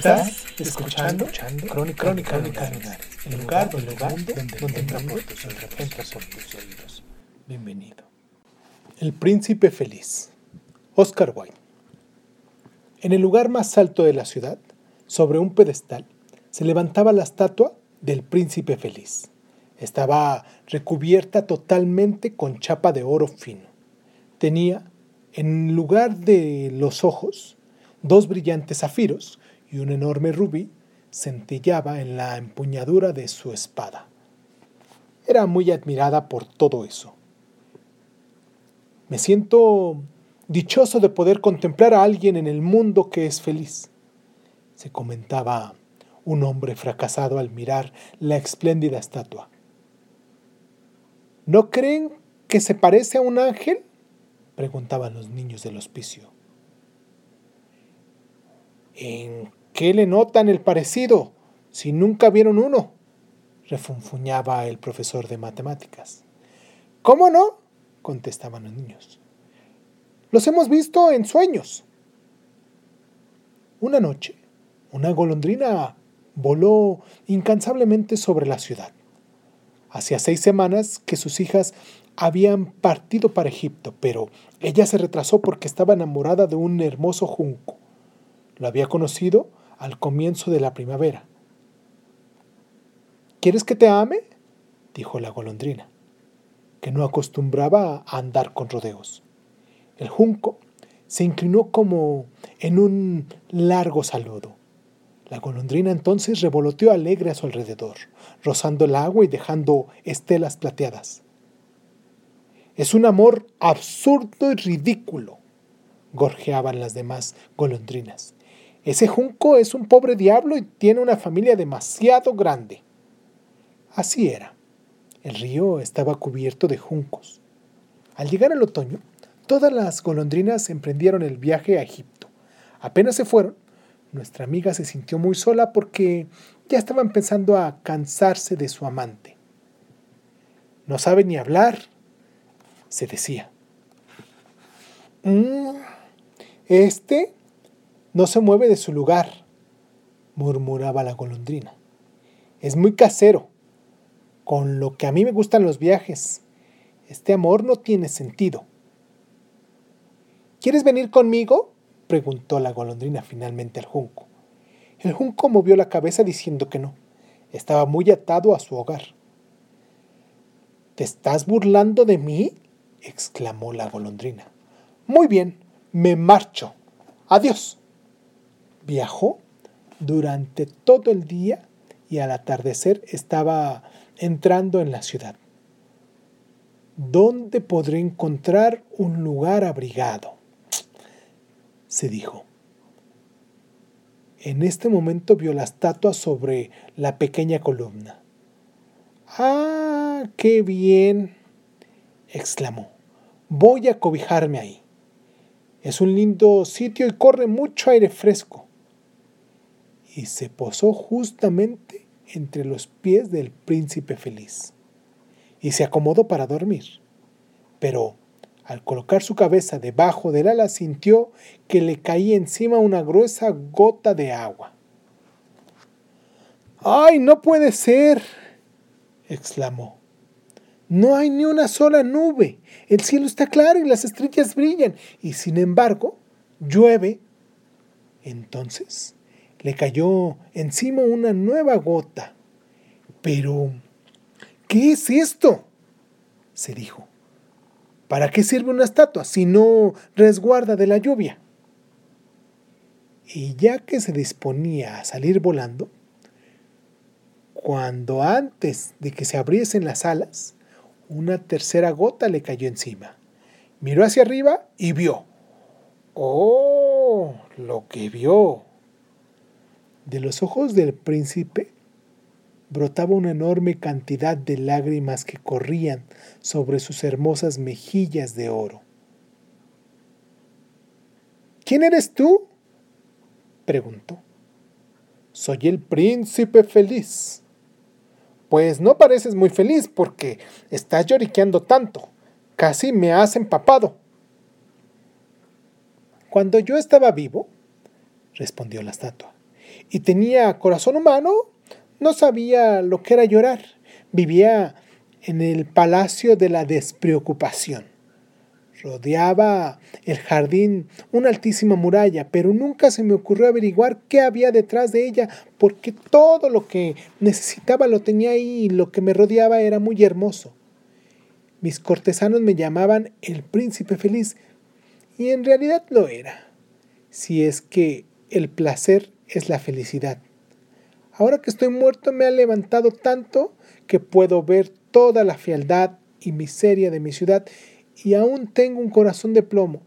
Estás escuchando, Crónica, Crónica, Crónica el lugar, el lugar donde, donde entra por tus oídos. Entra por tus oídos. Bienvenido. El príncipe feliz. Oscar Wilde. En el lugar más alto de la ciudad, sobre un pedestal, se levantaba la estatua del príncipe feliz. Estaba recubierta totalmente con chapa de oro fino. Tenía, en lugar de los ojos, dos brillantes zafiros y un enorme rubí centellaba en la empuñadura de su espada. Era muy admirada por todo eso. Me siento dichoso de poder contemplar a alguien en el mundo que es feliz, se comentaba un hombre fracasado al mirar la espléndida estatua. ¿No creen que se parece a un ángel? preguntaban los niños del hospicio. ¿En qué le notan el parecido si nunca vieron uno? refunfuñaba el profesor de matemáticas. ¿Cómo no? contestaban los niños. Los hemos visto en sueños. Una noche, una golondrina voló incansablemente sobre la ciudad. Hacía seis semanas que sus hijas habían partido para Egipto, pero ella se retrasó porque estaba enamorada de un hermoso junco. Lo había conocido al comienzo de la primavera. ¿Quieres que te ame? dijo la golondrina, que no acostumbraba a andar con rodeos. El junco se inclinó como en un largo saludo. La golondrina entonces revoloteó alegre a su alrededor, rozando el agua y dejando estelas plateadas. Es un amor absurdo y ridículo, gorjeaban las demás golondrinas. Ese junco es un pobre diablo y tiene una familia demasiado grande. Así era. El río estaba cubierto de juncos. Al llegar el otoño, todas las golondrinas emprendieron el viaje a Egipto. Apenas se fueron, nuestra amiga se sintió muy sola porque ya estaba empezando a cansarse de su amante. No sabe ni hablar, se decía. Mm, este no se mueve de su lugar, murmuraba la golondrina. Es muy casero, con lo que a mí me gustan los viajes. Este amor no tiene sentido. ¿Quieres venir conmigo? preguntó la golondrina finalmente al junco. El junco movió la cabeza diciendo que no. Estaba muy atado a su hogar. ¿Te estás burlando de mí? exclamó la golondrina. Muy bien, me marcho. Adiós. Viajó durante todo el día y al atardecer estaba entrando en la ciudad. ¿Dónde podré encontrar un lugar abrigado? se dijo. En este momento vio la estatua sobre la pequeña columna. ¡Ah, qué bien! exclamó. Voy a cobijarme ahí. Es un lindo sitio y corre mucho aire fresco. Y se posó justamente entre los pies del príncipe feliz. Y se acomodó para dormir. Pero al colocar su cabeza debajo del ala sintió que le caía encima una gruesa gota de agua. ¡Ay, no puede ser! exclamó. No hay ni una sola nube. El cielo está claro y las estrellas brillan. Y sin embargo, llueve. Entonces le cayó encima una nueva gota. Pero, ¿qué es esto? se dijo. ¿Para qué sirve una estatua si no resguarda de la lluvia? Y ya que se disponía a salir volando, cuando antes de que se abriesen las alas, una tercera gota le cayó encima, Miró hacia arriba y vio. ¡Oh! Lo que vio. De los ojos del príncipe brotaba una enorme cantidad de lágrimas que corrían sobre sus hermosas mejillas de oro. ¿Quién eres tú? preguntó. Soy el príncipe feliz. Pues no pareces muy feliz porque estás lloriqueando tanto. Casi me has empapado. Cuando yo estaba vivo, respondió la estatua, y tenía corazón humano, no sabía lo que era llorar. Vivía en el palacio de la despreocupación. Rodeaba el jardín una altísima muralla, pero nunca se me ocurrió averiguar qué había detrás de ella, porque todo lo que necesitaba lo tenía ahí y lo que me rodeaba era muy hermoso. Mis cortesanos me llamaban el príncipe feliz, y en realidad lo era, si es que el placer es la felicidad. Ahora que estoy muerto me ha levantado tanto que puedo ver toda la fealdad y miseria de mi ciudad y aún tengo un corazón de plomo.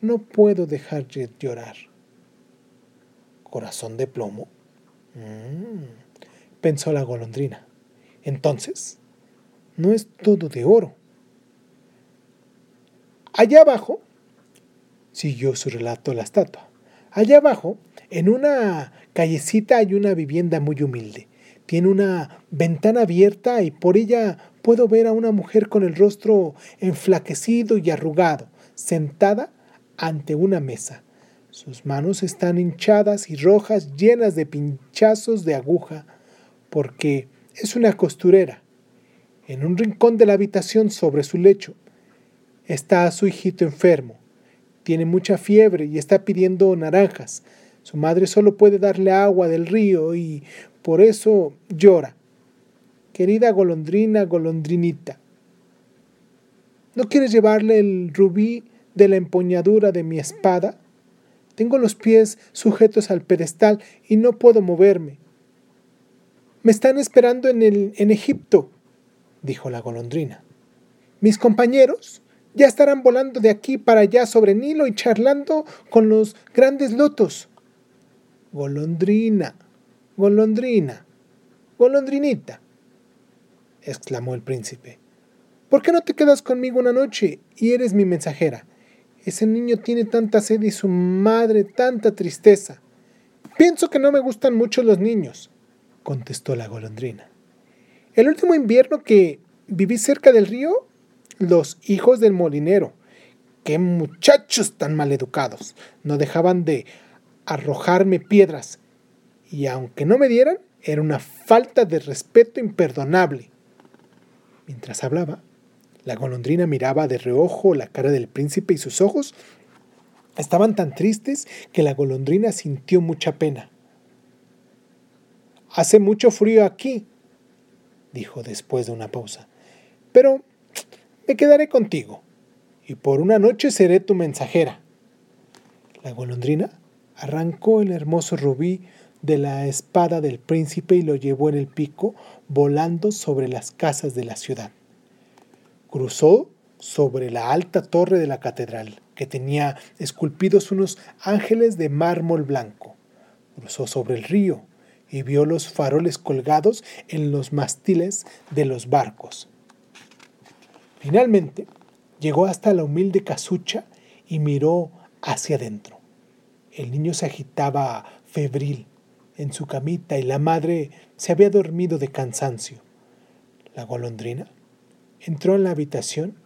No puedo dejar de llorar. ¿Corazón de plomo? Mm, pensó la golondrina. Entonces, no es todo de oro. Allá abajo, siguió su relato la estatua, allá abajo, en una callecita hay una vivienda muy humilde. Tiene una ventana abierta y por ella puedo ver a una mujer con el rostro enflaquecido y arrugado, sentada ante una mesa. Sus manos están hinchadas y rojas, llenas de pinchazos de aguja, porque es una costurera. En un rincón de la habitación sobre su lecho está su hijito enfermo. Tiene mucha fiebre y está pidiendo naranjas. Su madre solo puede darle agua del río y por eso llora querida golondrina, golondrinita. ¿No quieres llevarle el rubí de la empuñadura de mi espada? Tengo los pies sujetos al pedestal y no puedo moverme. Me están esperando en, el, en Egipto, dijo la golondrina. Mis compañeros ya estarán volando de aquí para allá sobre Nilo y charlando con los grandes lotos. Golondrina, golondrina, golondrinita, exclamó el príncipe. ¿Por qué no te quedas conmigo una noche y eres mi mensajera? Ese niño tiene tanta sed y su madre tanta tristeza. Pienso que no me gustan mucho los niños, contestó la golondrina. El último invierno que viví cerca del río, los hijos del molinero, qué muchachos tan maleducados, no dejaban de arrojarme piedras, y aunque no me dieran, era una falta de respeto imperdonable. Mientras hablaba, la golondrina miraba de reojo la cara del príncipe y sus ojos estaban tan tristes que la golondrina sintió mucha pena. Hace mucho frío aquí, dijo después de una pausa, pero me quedaré contigo y por una noche seré tu mensajera. La golondrina arrancó el hermoso rubí de la espada del príncipe y lo llevó en el pico, volando sobre las casas de la ciudad. Cruzó sobre la alta torre de la catedral, que tenía esculpidos unos ángeles de mármol blanco. Cruzó sobre el río y vio los faroles colgados en los mástiles de los barcos. Finalmente, llegó hasta la humilde casucha y miró hacia adentro. El niño se agitaba febril en su camita y la madre se había dormido de cansancio. La golondrina entró en la habitación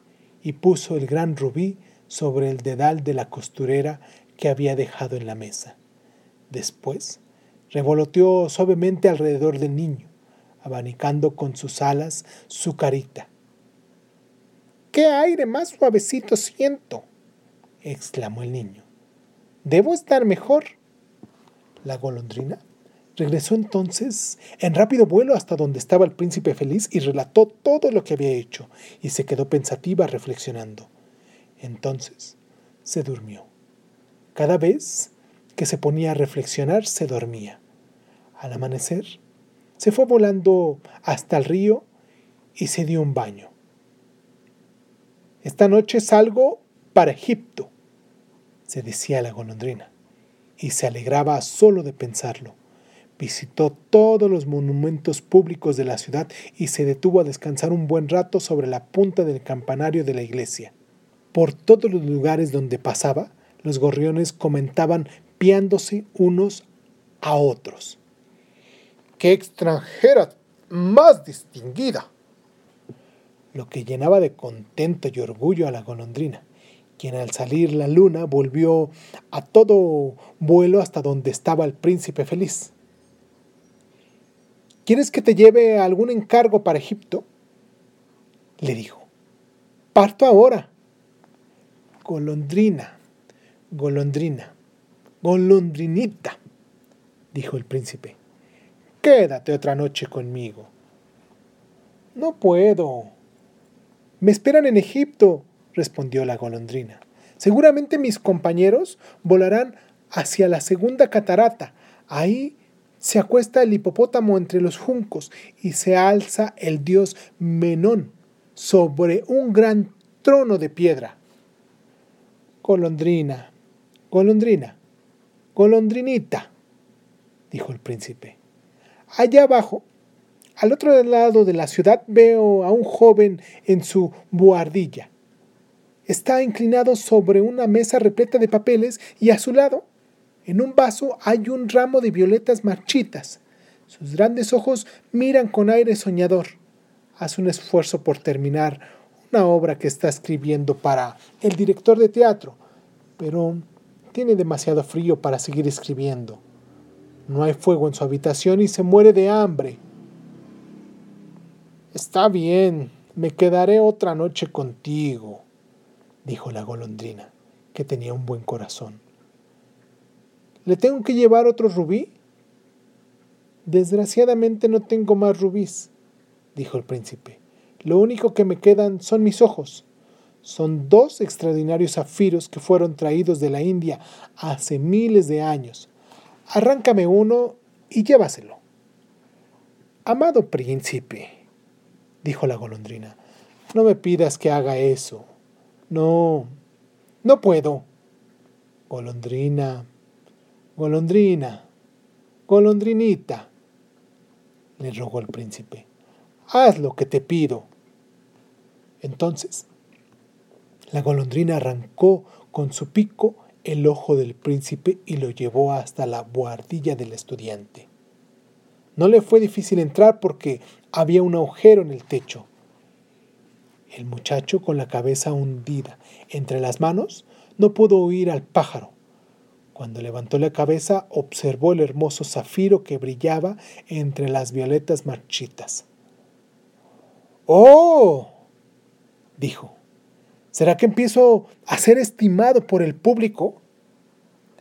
y puso el gran rubí sobre el dedal de la costurera que había dejado en la mesa. Después revoloteó suavemente alrededor del niño, abanicando con sus alas su carita. ¡Qué aire más suavecito siento! exclamó el niño. Debo estar mejor. La golondrina Regresó entonces en rápido vuelo hasta donde estaba el príncipe feliz y relató todo lo que había hecho, y se quedó pensativa reflexionando. Entonces se durmió. Cada vez que se ponía a reflexionar se dormía. Al amanecer, se fue volando hasta el río y se dio un baño. Esta noche salgo para Egipto, se decía la golondrina, y se alegraba solo de pensarlo. Visitó todos los monumentos públicos de la ciudad y se detuvo a descansar un buen rato sobre la punta del campanario de la iglesia. Por todos los lugares donde pasaba, los gorriones comentaban piándose unos a otros. ¡Qué extranjera más distinguida! Lo que llenaba de contento y orgullo a la golondrina, quien al salir la luna volvió a todo vuelo hasta donde estaba el príncipe feliz. ¿Quieres que te lleve algún encargo para Egipto? le dijo. Parto ahora. Golondrina, golondrina, golondrinita, dijo el príncipe. Quédate otra noche conmigo. No puedo. Me esperan en Egipto, respondió la golondrina. Seguramente mis compañeros volarán hacia la segunda catarata. Ahí se acuesta el hipopótamo entre los juncos y se alza el dios Menón sobre un gran trono de piedra. Golondrina, golondrina, golondrinita, dijo el príncipe. Allá abajo, al otro lado de la ciudad, veo a un joven en su buhardilla. Está inclinado sobre una mesa repleta de papeles y a su lado, en un vaso, hay un ramo de violetas marchitas. Sus grandes ojos miran con aire soñador. Hace un esfuerzo por terminar una obra que está escribiendo para el director de teatro, pero tiene demasiado frío para seguir escribiendo. No hay fuego en su habitación y se muere de hambre. Está bien, me quedaré otra noche contigo, dijo la golondrina, que tenía un buen corazón. ¿Le tengo que llevar otro rubí? Desgraciadamente no tengo más rubíes, dijo el príncipe. Lo único que me quedan son mis ojos. Son dos extraordinarios zafiros que fueron traídos de la India hace miles de años. Arráncame uno y llévaselo. Amado príncipe, dijo la golondrina, no me pidas que haga eso. No, no puedo. Golondrina, golondrina, golondrinita, le rogó el príncipe, haz lo que te pido. Entonces, la golondrina arrancó con su pico el ojo del príncipe y lo llevó hasta la buhardilla del estudiante. No le fue difícil entrar porque había un agujero en el techo. El muchacho, con la cabeza hundida entre las manos, no pudo oír al pájaro. Cuando levantó la cabeza, observó el hermoso zafiro que brillaba entre las violetas marchitas. ¡Oh! dijo. ¿Será que empiezo a ser estimado por el público?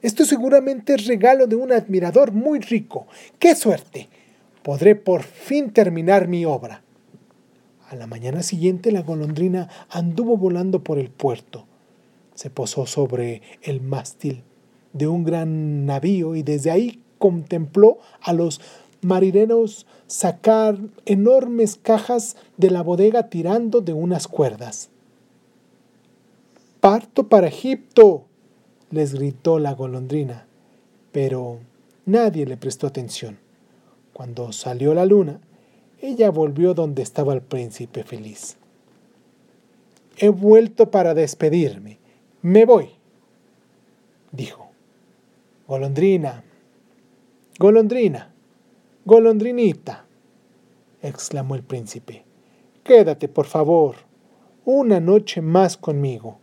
Esto seguramente es regalo de un admirador muy rico. ¡Qué suerte! Podré por fin terminar mi obra. A la mañana siguiente la golondrina anduvo volando por el puerto. Se posó sobre el mástil de un gran navío y desde ahí contempló a los marineros sacar enormes cajas de la bodega tirando de unas cuerdas. Parto para Egipto, les gritó la golondrina, pero nadie le prestó atención. Cuando salió la luna, ella volvió donde estaba el príncipe feliz. He vuelto para despedirme. Me voy, dijo. Golondrina, golondrina, golondrinita, exclamó el príncipe. Quédate, por favor, una noche más conmigo.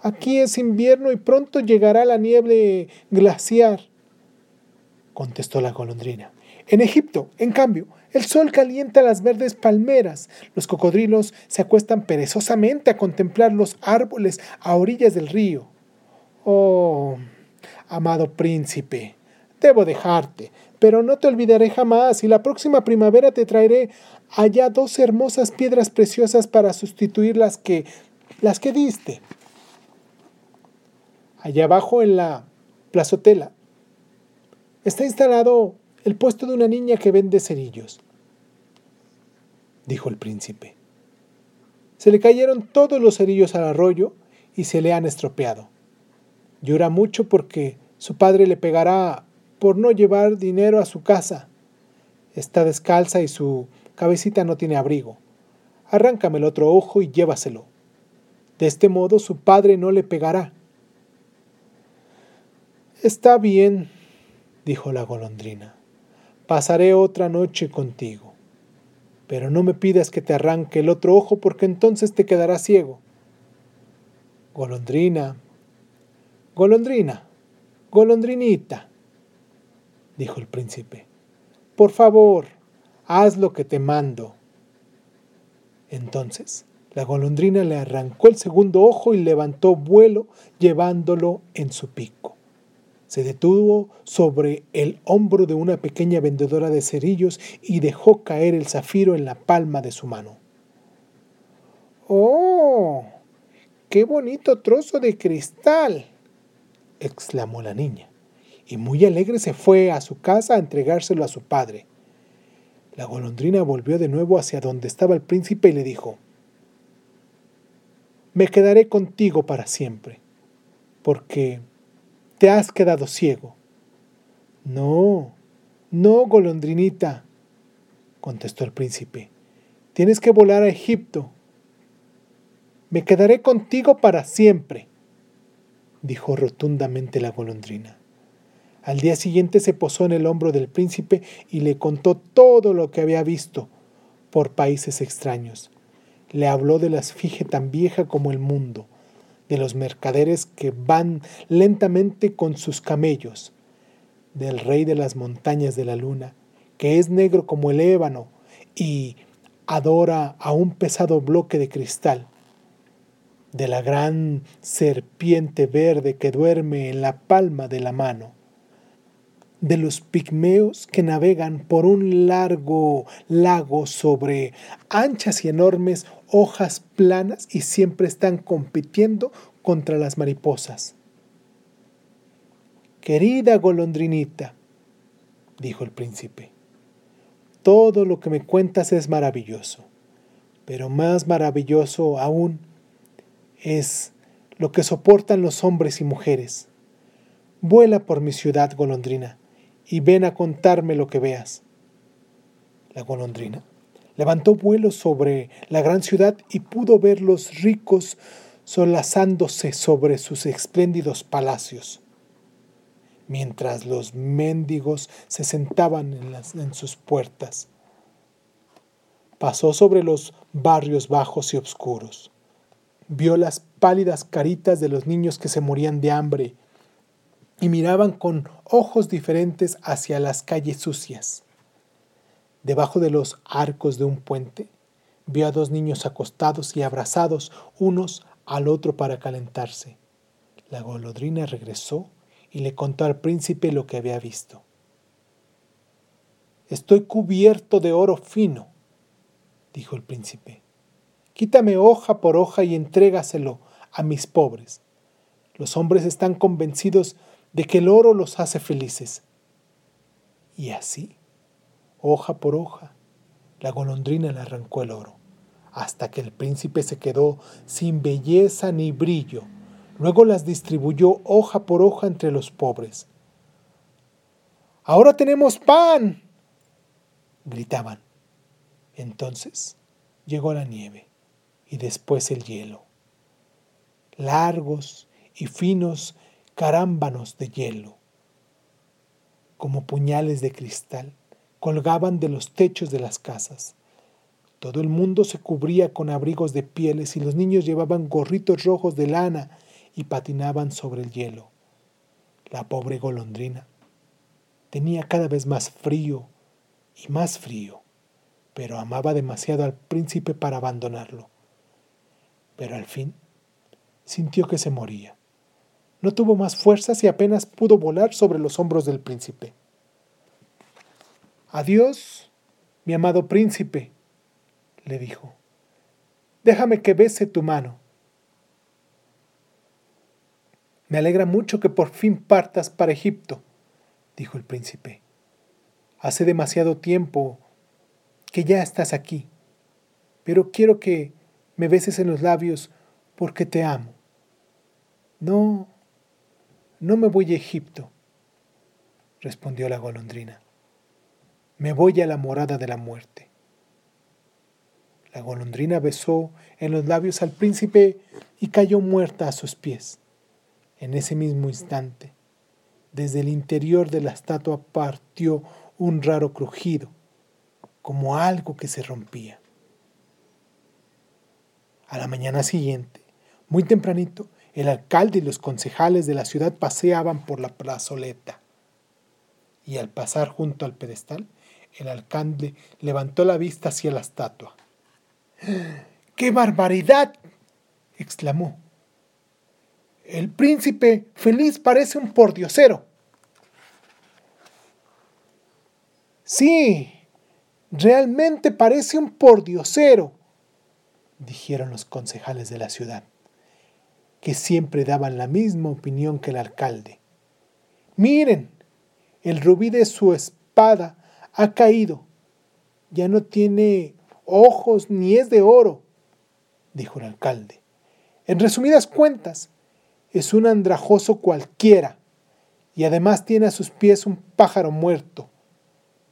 Aquí es invierno y pronto llegará la nieve glaciar, contestó la golondrina. En Egipto, en cambio, el sol calienta las verdes palmeras. Los cocodrilos se acuestan perezosamente a contemplar los árboles a orillas del río. Oh, amado príncipe, debo dejarte, pero no te olvidaré jamás y la próxima primavera te traeré allá dos hermosas piedras preciosas para sustituir las que las que diste. Allá abajo en la plazotela está instalado el puesto de una niña que vende cerillos, dijo el príncipe. Se le cayeron todos los cerillos al arroyo y se le han estropeado. Llora mucho porque su padre le pegará por no llevar dinero a su casa. Está descalza y su cabecita no tiene abrigo. Arráncame el otro ojo y llévaselo. De este modo su padre no le pegará. Está bien, dijo la golondrina. Pasaré otra noche contigo. Pero no me pidas que te arranque el otro ojo porque entonces te quedarás ciego. Golondrina, golondrina, golondrinita, dijo el príncipe. Por favor, haz lo que te mando. Entonces la golondrina le arrancó el segundo ojo y levantó vuelo llevándolo en su pico. Se detuvo sobre el hombro de una pequeña vendedora de cerillos y dejó caer el zafiro en la palma de su mano. ¡Oh! ¡Qué bonito trozo de cristal! exclamó la niña, y muy alegre se fue a su casa a entregárselo a su padre. La golondrina volvió de nuevo hacia donde estaba el príncipe y le dijo, Me quedaré contigo para siempre, porque te has quedado ciego. No, no, golondrinita, contestó el príncipe, tienes que volar a Egipto. Me quedaré contigo para siempre, dijo rotundamente la golondrina. Al día siguiente se posó en el hombro del príncipe y le contó todo lo que había visto por países extraños. Le habló de la esfinge tan vieja como el mundo, de los mercaderes que van lentamente con sus camellos, del rey de las montañas de la luna, que es negro como el ébano y adora a un pesado bloque de cristal, de la gran serpiente verde que duerme en la palma de la mano, de los pigmeos que navegan por un largo lago sobre anchas y enormes hojas planas y siempre están compitiendo contra las mariposas. Querida golondrinita, dijo el príncipe, todo lo que me cuentas es maravilloso, pero más maravilloso aún es lo que soportan los hombres y mujeres. Vuela por mi ciudad, golondrina, y ven a contarme lo que veas. La golondrina levantó vuelo sobre la gran ciudad y pudo ver los ricos solazándose sobre sus espléndidos palacios, mientras los mendigos se sentaban en, en sus puertas. Pasó sobre los barrios bajos y oscuros. Vio las pálidas caritas de los niños que se morían de hambre y miraban con ojos diferentes hacia las calles sucias. Debajo de los arcos de un puente, vio a dos niños acostados y abrazados unos al otro para calentarse. La golodrina regresó y le contó al príncipe lo que había visto. Estoy cubierto de oro fino, dijo el príncipe. Quítame hoja por hoja y entrégaselo a mis pobres. Los hombres están convencidos de que el oro los hace felices. Y así, hoja por hoja, la golondrina le arrancó el oro, hasta que el príncipe se quedó sin belleza ni brillo. Luego las distribuyó hoja por hoja entre los pobres. Ahora tenemos pan, gritaban. Entonces llegó la nieve y después el hielo. Largos y finos carámbanos de hielo, como puñales de cristal, colgaban de los techos de las casas. Todo el mundo se cubría con abrigos de pieles y los niños llevaban gorritos rojos de lana y patinaban sobre el hielo. La pobre golondrina tenía cada vez más frío y más frío, pero amaba demasiado al príncipe para abandonarlo. Pero al fin sintió que se moría. No tuvo más fuerzas y apenas pudo volar sobre los hombros del príncipe. Adiós, mi amado príncipe, le dijo. Déjame que bese tu mano. Me alegra mucho que por fin partas para Egipto, dijo el príncipe. Hace demasiado tiempo que ya estás aquí, pero quiero que me beses en los labios porque te amo. No, no me voy a Egipto, respondió la golondrina. Me voy a la morada de la muerte. La golondrina besó en los labios al príncipe y cayó muerta a sus pies. En ese mismo instante, desde el interior de la estatua partió un raro crujido, como algo que se rompía. A la mañana siguiente, muy tempranito, el alcalde y los concejales de la ciudad paseaban por la plazoleta. Y al pasar junto al pedestal, el alcalde levantó la vista hacia la estatua. ¡Qué barbaridad! exclamó. El príncipe feliz parece un pordiosero. Sí, realmente parece un pordiosero, dijeron los concejales de la ciudad, que siempre daban la misma opinión que el alcalde. Miren, el rubí de su espada ha caído. Ya no tiene ojos ni es de oro, dijo el alcalde. En resumidas cuentas, es un andrajoso cualquiera, y además tiene a sus pies un pájaro muerto,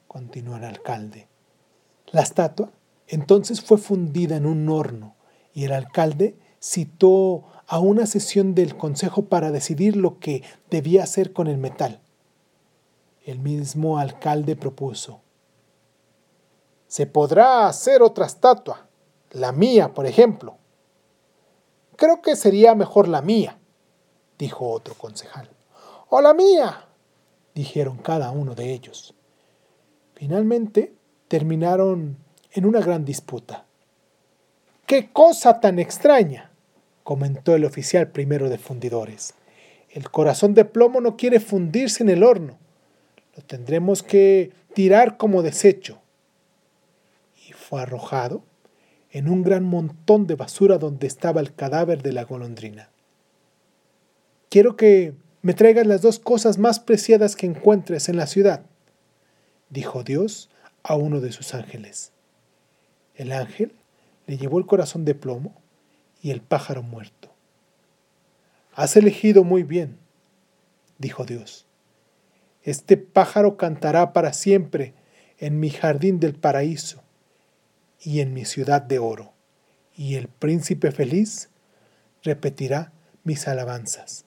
continuó el alcalde. La estatua entonces fue fundida en un horno, y el alcalde citó a una sesión del consejo para decidir lo que debía hacer con el metal. El mismo alcalde propuso, se podrá hacer otra estatua, la mía, por ejemplo. Creo que sería mejor la mía, dijo otro concejal. ¡O la mía! dijeron cada uno de ellos. Finalmente terminaron en una gran disputa. ¡Qué cosa tan extraña! comentó el oficial primero de fundidores. El corazón de plomo no quiere fundirse en el horno. Lo tendremos que tirar como desecho. Y fue arrojado en un gran montón de basura donde estaba el cadáver de la golondrina. Quiero que me traigas las dos cosas más preciadas que encuentres en la ciudad, dijo Dios a uno de sus ángeles. El ángel le llevó el corazón de plomo y el pájaro muerto. Has elegido muy bien, dijo Dios. Este pájaro cantará para siempre en mi jardín del paraíso y en mi ciudad de oro, y el príncipe feliz repetirá mis alabanzas.